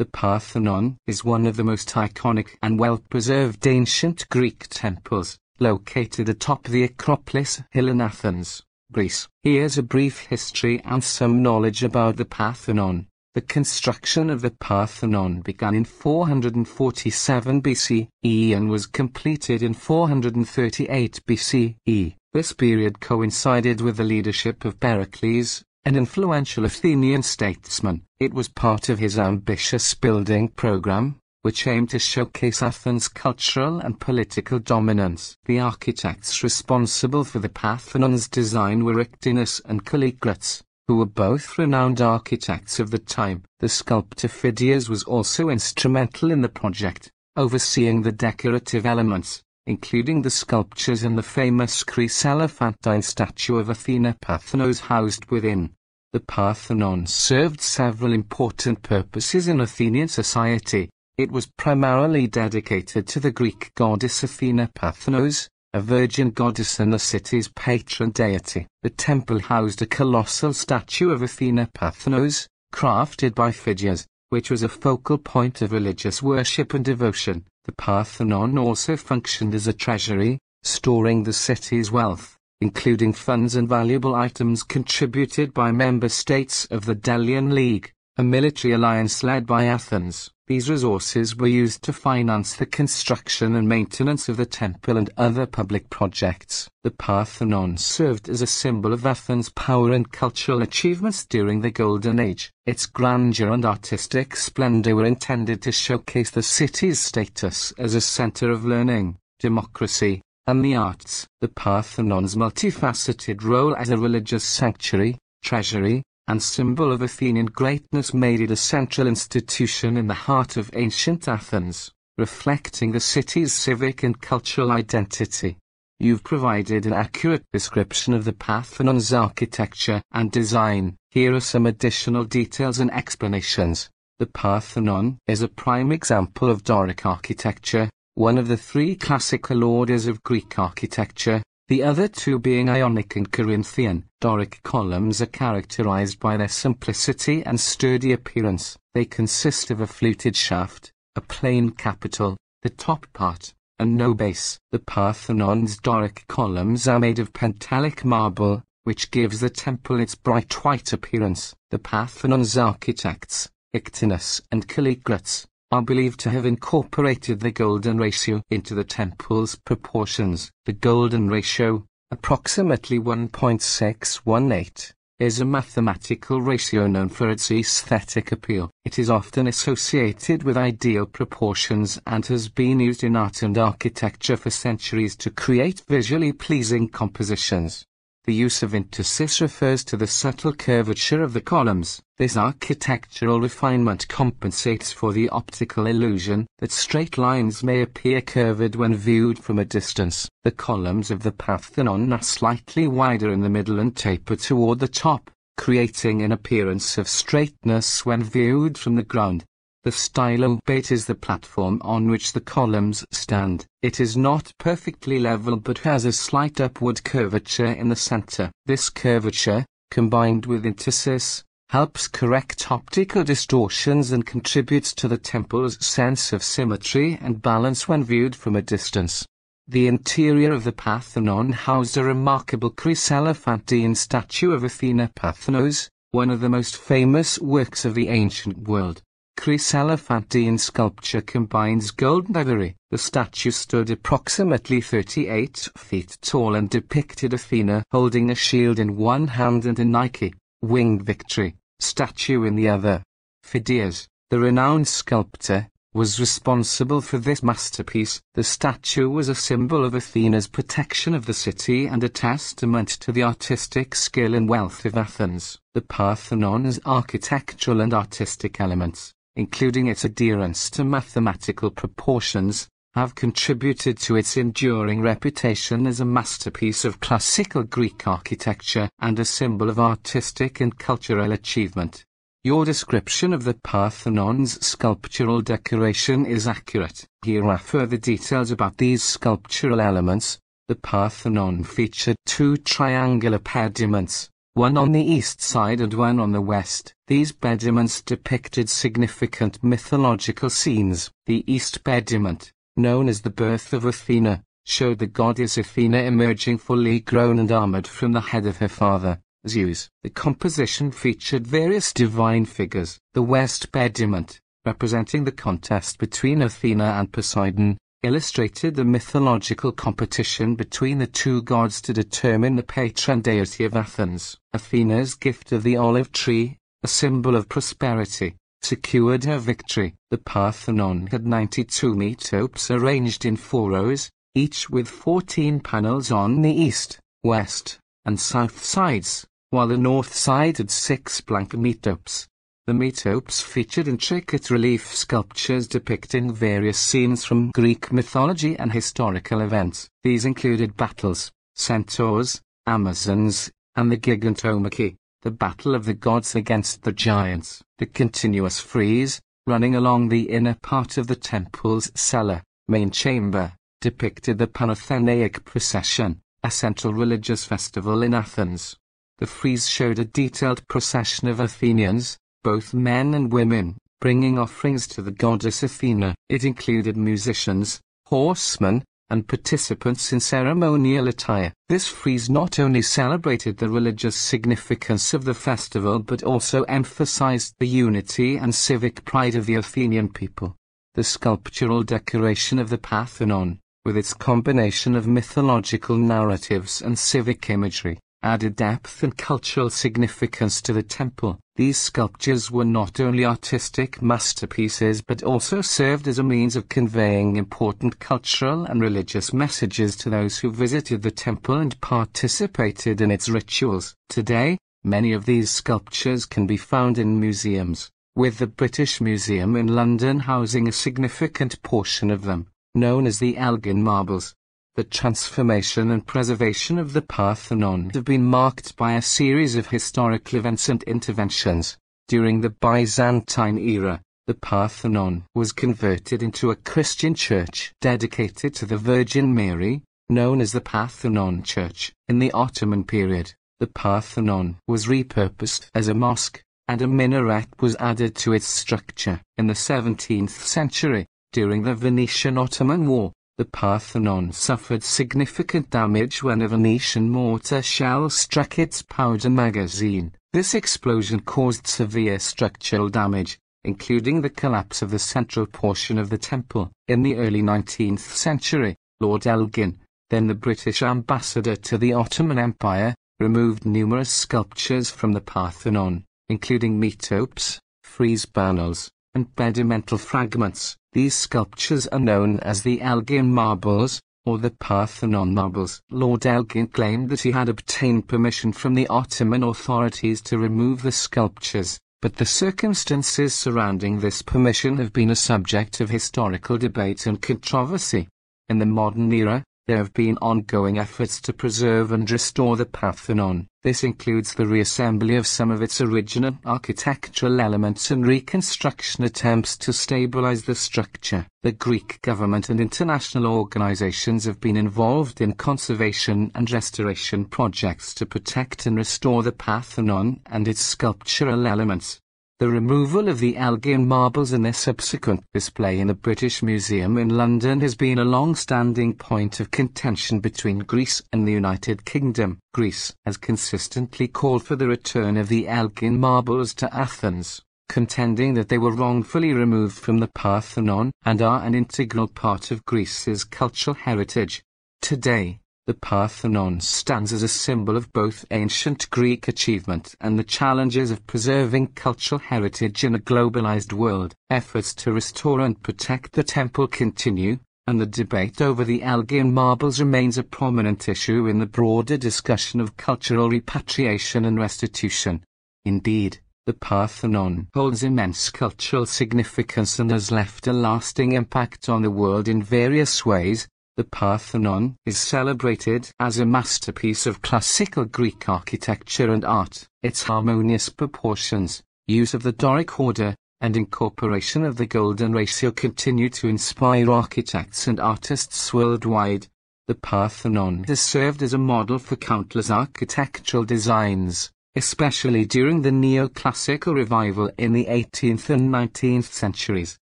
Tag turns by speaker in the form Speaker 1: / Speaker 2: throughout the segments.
Speaker 1: The Parthenon is one of the most iconic and well-preserved ancient Greek temples, located atop the Acropolis hill in Athens, Greece. Here's a brief history and some knowledge about the Parthenon. The construction of the Parthenon began in 447 BCE and was completed in 438 BCE. This period coincided with the leadership of Pericles, an influential Athenian statesman. It was part of his ambitious building program, which aimed to showcase Athens' cultural and political dominance. The architects responsible for the Parthenon's design were Ictinus and Kallikrates, who were both renowned architects of the time. The sculptor Phidias was also instrumental in the project, overseeing the decorative elements, including the sculptures and the famous Chryselephantine statue of Athena Parthenos housed within. The Parthenon served several important purposes in Athenian society. It was primarily dedicated to the Greek goddess Athena Parthenos, a virgin goddess and the city's patron deity. The temple housed a colossal statue of Athena Parthenos, crafted by Phidias, which was a focal point of religious worship and devotion. The Parthenon also functioned as a treasury, storing the city's wealth, including funds and valuable items contributed by member states of the Delian League, a military alliance led by Athens. These resources were used to finance the construction and maintenance of the temple and other public projects. The Parthenon served as a symbol of Athens' power and cultural achievements during the Golden Age. Its grandeur and artistic splendor were intended to showcase the city's status as a center of learning, democracy, and the arts. The Parthenon's multifaceted role as a religious sanctuary, treasury, and symbol of Athenian greatness made it a central institution in the heart of ancient Athens, reflecting the city's civic and cultural identity. You've provided an accurate description of the Parthenon's architecture and design. Here are some additional details and explanations. The Parthenon is a prime example of Doric architecture, one of the three classical orders of Greek architecture, the other two being Ionic and Corinthian. Doric columns are characterized by their simplicity and sturdy appearance. They consist of a fluted shaft, a plain capital, the top part, and no base. The Parthenon's Doric columns are made of Pentelic marble, which gives the temple its bright white appearance. The Parthenon's architects, Ictinus and Kallikrates, are believed to have incorporated the golden ratio into the temple's proportions. The golden ratio, approximately 1.618, is a mathematical ratio known for its aesthetic appeal. It is often associated with ideal proportions and has been used in art and architecture for centuries to create visually pleasing compositions. The use of entasis refers to the subtle curvature of the columns. This architectural refinement compensates for the optical illusion that straight lines may appear curved when viewed from a distance. The columns of the Parthenon are slightly wider in the middle and taper toward the top, creating an appearance of straightness when viewed from the ground. The stylobate is the platform on which the columns stand. It is not perfectly level but has a slight upward curvature in the center. This curvature, combined with entasis, helps correct optical distortions and contributes to the temple's sense of symmetry and balance when viewed from a distance. The interior of the Parthenon housed a remarkable Chryselephantine statue of Athena Parthenos, one of the most famous works of the ancient world. Chryselephantine sculpture combines gold and ivory. The statue stood approximately 38 feet tall and depicted Athena holding a shield in one hand and a Nike, winged victory, statue in the other. Phidias, the renowned sculptor, was responsible for this masterpiece. The statue was a symbol of Athena's protection of the city and a testament to the artistic skill and wealth of Athens. The Parthenon's architectural and artistic elements including its adherence to mathematical proportions, have contributed to its enduring reputation as a masterpiece of classical Greek architecture and a symbol of artistic and cultural achievement. Your description of the Parthenon's sculptural decoration is accurate. Here are further details about these sculptural elements. The Parthenon featured two triangular pediments, one on the east side and one on the west. These pediments depicted significant mythological scenes. The east pediment, known as the birth of Athena, showed the goddess Athena emerging fully grown and armored from the head of her father, Zeus. The composition featured various divine figures. The west pediment, representing the contest between Athena and Poseidon, illustrated the mythological competition between the two gods to determine the patron deity of Athens. Athena's gift of the olive tree, a symbol of prosperity, secured her victory. The Parthenon had 92 metopes arranged in four rows, each with 14 panels on the east, west, and south sides, while the north side had six blank metopes. The metopes featured intricate relief sculptures depicting various scenes from Greek mythology and historical events. These included battles, centaurs, Amazons, and the Gigantomachy, the battle of the gods against the giants. The continuous frieze, running along the inner part of the temple's cella, main chamber, depicted the Panathenaic procession, a central religious festival in Athens. The frieze showed a detailed procession of Athenians, both men and women, bringing offerings to the goddess Athena. It included musicians, horsemen, and participants in ceremonial attire. This frieze not only celebrated the religious significance of the festival but also emphasized the unity and civic pride of the Athenian people. The sculptural decoration of the Parthenon, with its combination of mythological narratives and civic imagery, added depth and cultural significance to the temple. These sculptures were not only artistic masterpieces but also served as a means of conveying important cultural and religious messages to those who visited the temple and participated in its rituals. Today, many of these sculptures can be found in museums, with the British Museum in London housing a significant portion of them, known as the Elgin Marbles. The transformation and preservation of the Parthenon have been marked by a series of historical events and interventions. During the Byzantine era, the Parthenon was converted into a Christian church dedicated to the Virgin Mary, known as the Parthenon Church. In the Ottoman period, the Parthenon was repurposed as a mosque, and a minaret was added to its structure. In the 17th century, during the Venetian-Ottoman War, the Parthenon suffered significant damage when a Venetian mortar shell struck its powder magazine. This explosion caused severe structural damage, including the collapse of the central portion of the temple. In the early 19th century, Lord Elgin, then the British ambassador to the Ottoman Empire, removed numerous sculptures from the Parthenon, including metopes, frieze panels, and pedimental fragments. These sculptures are known as the Elgin marbles, or the Parthenon marbles. Lord Elgin claimed that he had obtained permission from the Ottoman authorities to remove the sculptures, but the circumstances surrounding this permission have been a subject of historical debate and controversy. In the modern era, there have been ongoing efforts to preserve and restore the Parthenon. This includes the reassembly of some of its original architectural elements and reconstruction attempts to stabilize the structure. The Greek government and international organizations have been involved in conservation and restoration projects to protect and restore the Parthenon and its sculptural elements. The removal of the Elgin marbles and their subsequent display in the British Museum in London has been a long-standing point of contention between Greece and the United Kingdom. Greece has consistently called for the return of the Elgin marbles to Athens, contending that they were wrongfully removed from the Parthenon and are an integral part of Greece's cultural heritage. Today, the Parthenon stands as a symbol of both ancient Greek achievement and the challenges of preserving cultural heritage in a globalized world. Efforts to restore and protect the temple continue, and the debate over the Elgin marbles remains a prominent issue in the broader discussion of cultural repatriation and restitution. Indeed, the Parthenon holds immense cultural significance and has left a lasting impact on the world in various ways, the Parthenon is celebrated as a masterpiece of classical Greek architecture and art. Its harmonious proportions, use of the Doric order, and incorporation of the golden ratio continue to inspire architects and artists worldwide. The Parthenon has served as a model for countless architectural designs, especially during the neoclassical revival in the 18th and 19th centuries.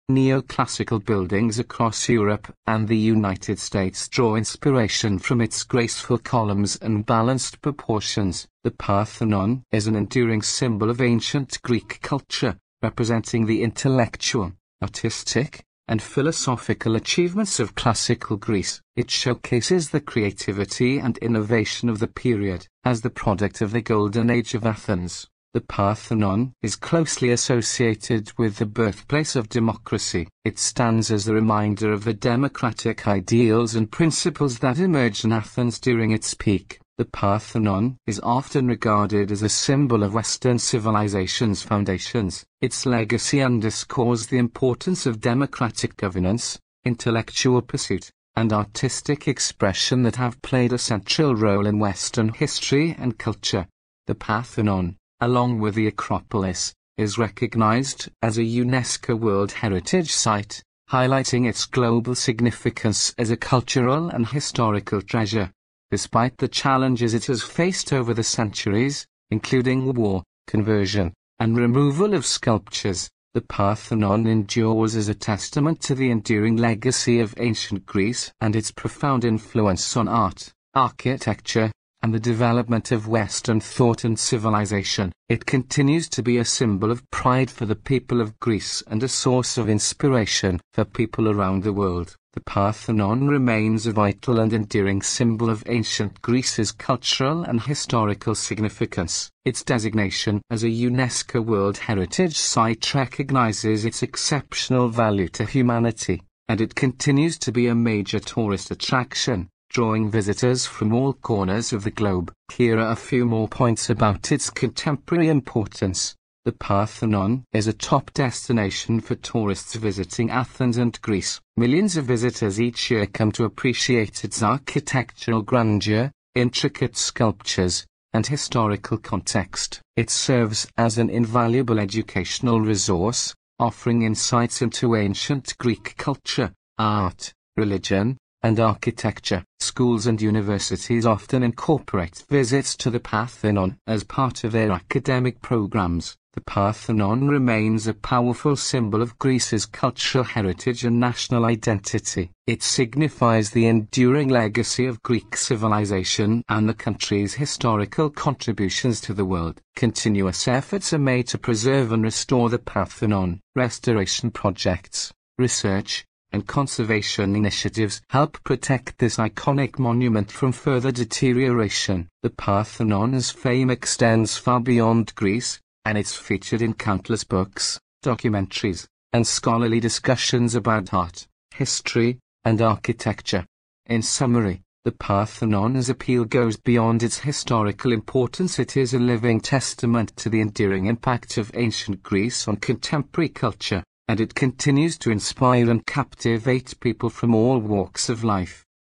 Speaker 1: Neoclassical buildings across Europe and the United States draw inspiration from its graceful columns and balanced proportions. The Parthenon is an enduring symbol of ancient Greek culture, representing the intellectual, artistic, and philosophical achievements of classical Greece. It showcases the creativity and innovation of the period. As the product of the Golden Age of Athens, the Parthenon is closely associated with the birthplace of democracy. It stands as a reminder of the democratic ideals and principles that emerged in Athens during its peak. The Parthenon is often regarded as a symbol of Western civilization's foundations. Its legacy underscores the importance of democratic governance, intellectual pursuit, and artistic expression that have played a central role in Western history and culture. The Parthenon, along with the Acropolis, is recognized as a UNESCO World Heritage Site, highlighting its global significance as a cultural and historical treasure. Despite the challenges it has faced over the centuries, including war, conversion, and removal of sculptures, the Parthenon endures as a testament to the enduring legacy of ancient Greece and its profound influence on art, architecture, and the development of Western thought and civilization. It continues to be a symbol of pride for the people of Greece and a source of inspiration for people around the world. The Parthenon remains a vital and endearing symbol of ancient Greece's cultural and historical significance. Its designation as a UNESCO World Heritage Site recognizes its exceptional value to humanity, and it continues to be a major tourist attraction drawing visitors from all corners of the globe. Here are a few more points about its contemporary importance. The Parthenon is a top destination for tourists visiting Athens and Greece. Millions of visitors each year come to appreciate its architectural grandeur, intricate sculptures, and historical context. It serves as an invaluable educational resource, offering insights into ancient Greek culture, art, religion, and architecture. Schools and universities often incorporate visits to the Parthenon as part of their academic programs. The Parthenon remains a powerful symbol of Greece's cultural heritage and national identity. It signifies the enduring legacy of Greek civilization and the country's historical contributions to the world. Continuous efforts are made to preserve and restore the Parthenon. Restoration projects, research, and conservation initiatives help protect this iconic monument from further deterioration. The Parthenon's fame extends far beyond Greece, and it's featured in countless books, documentaries, and scholarly discussions about art, history, and architecture. In summary, the Parthenon's appeal goes beyond its historical importance. It is a living testament to the enduring impact of ancient Greece on contemporary culture, and it continues to inspire and captivate people from all walks of life.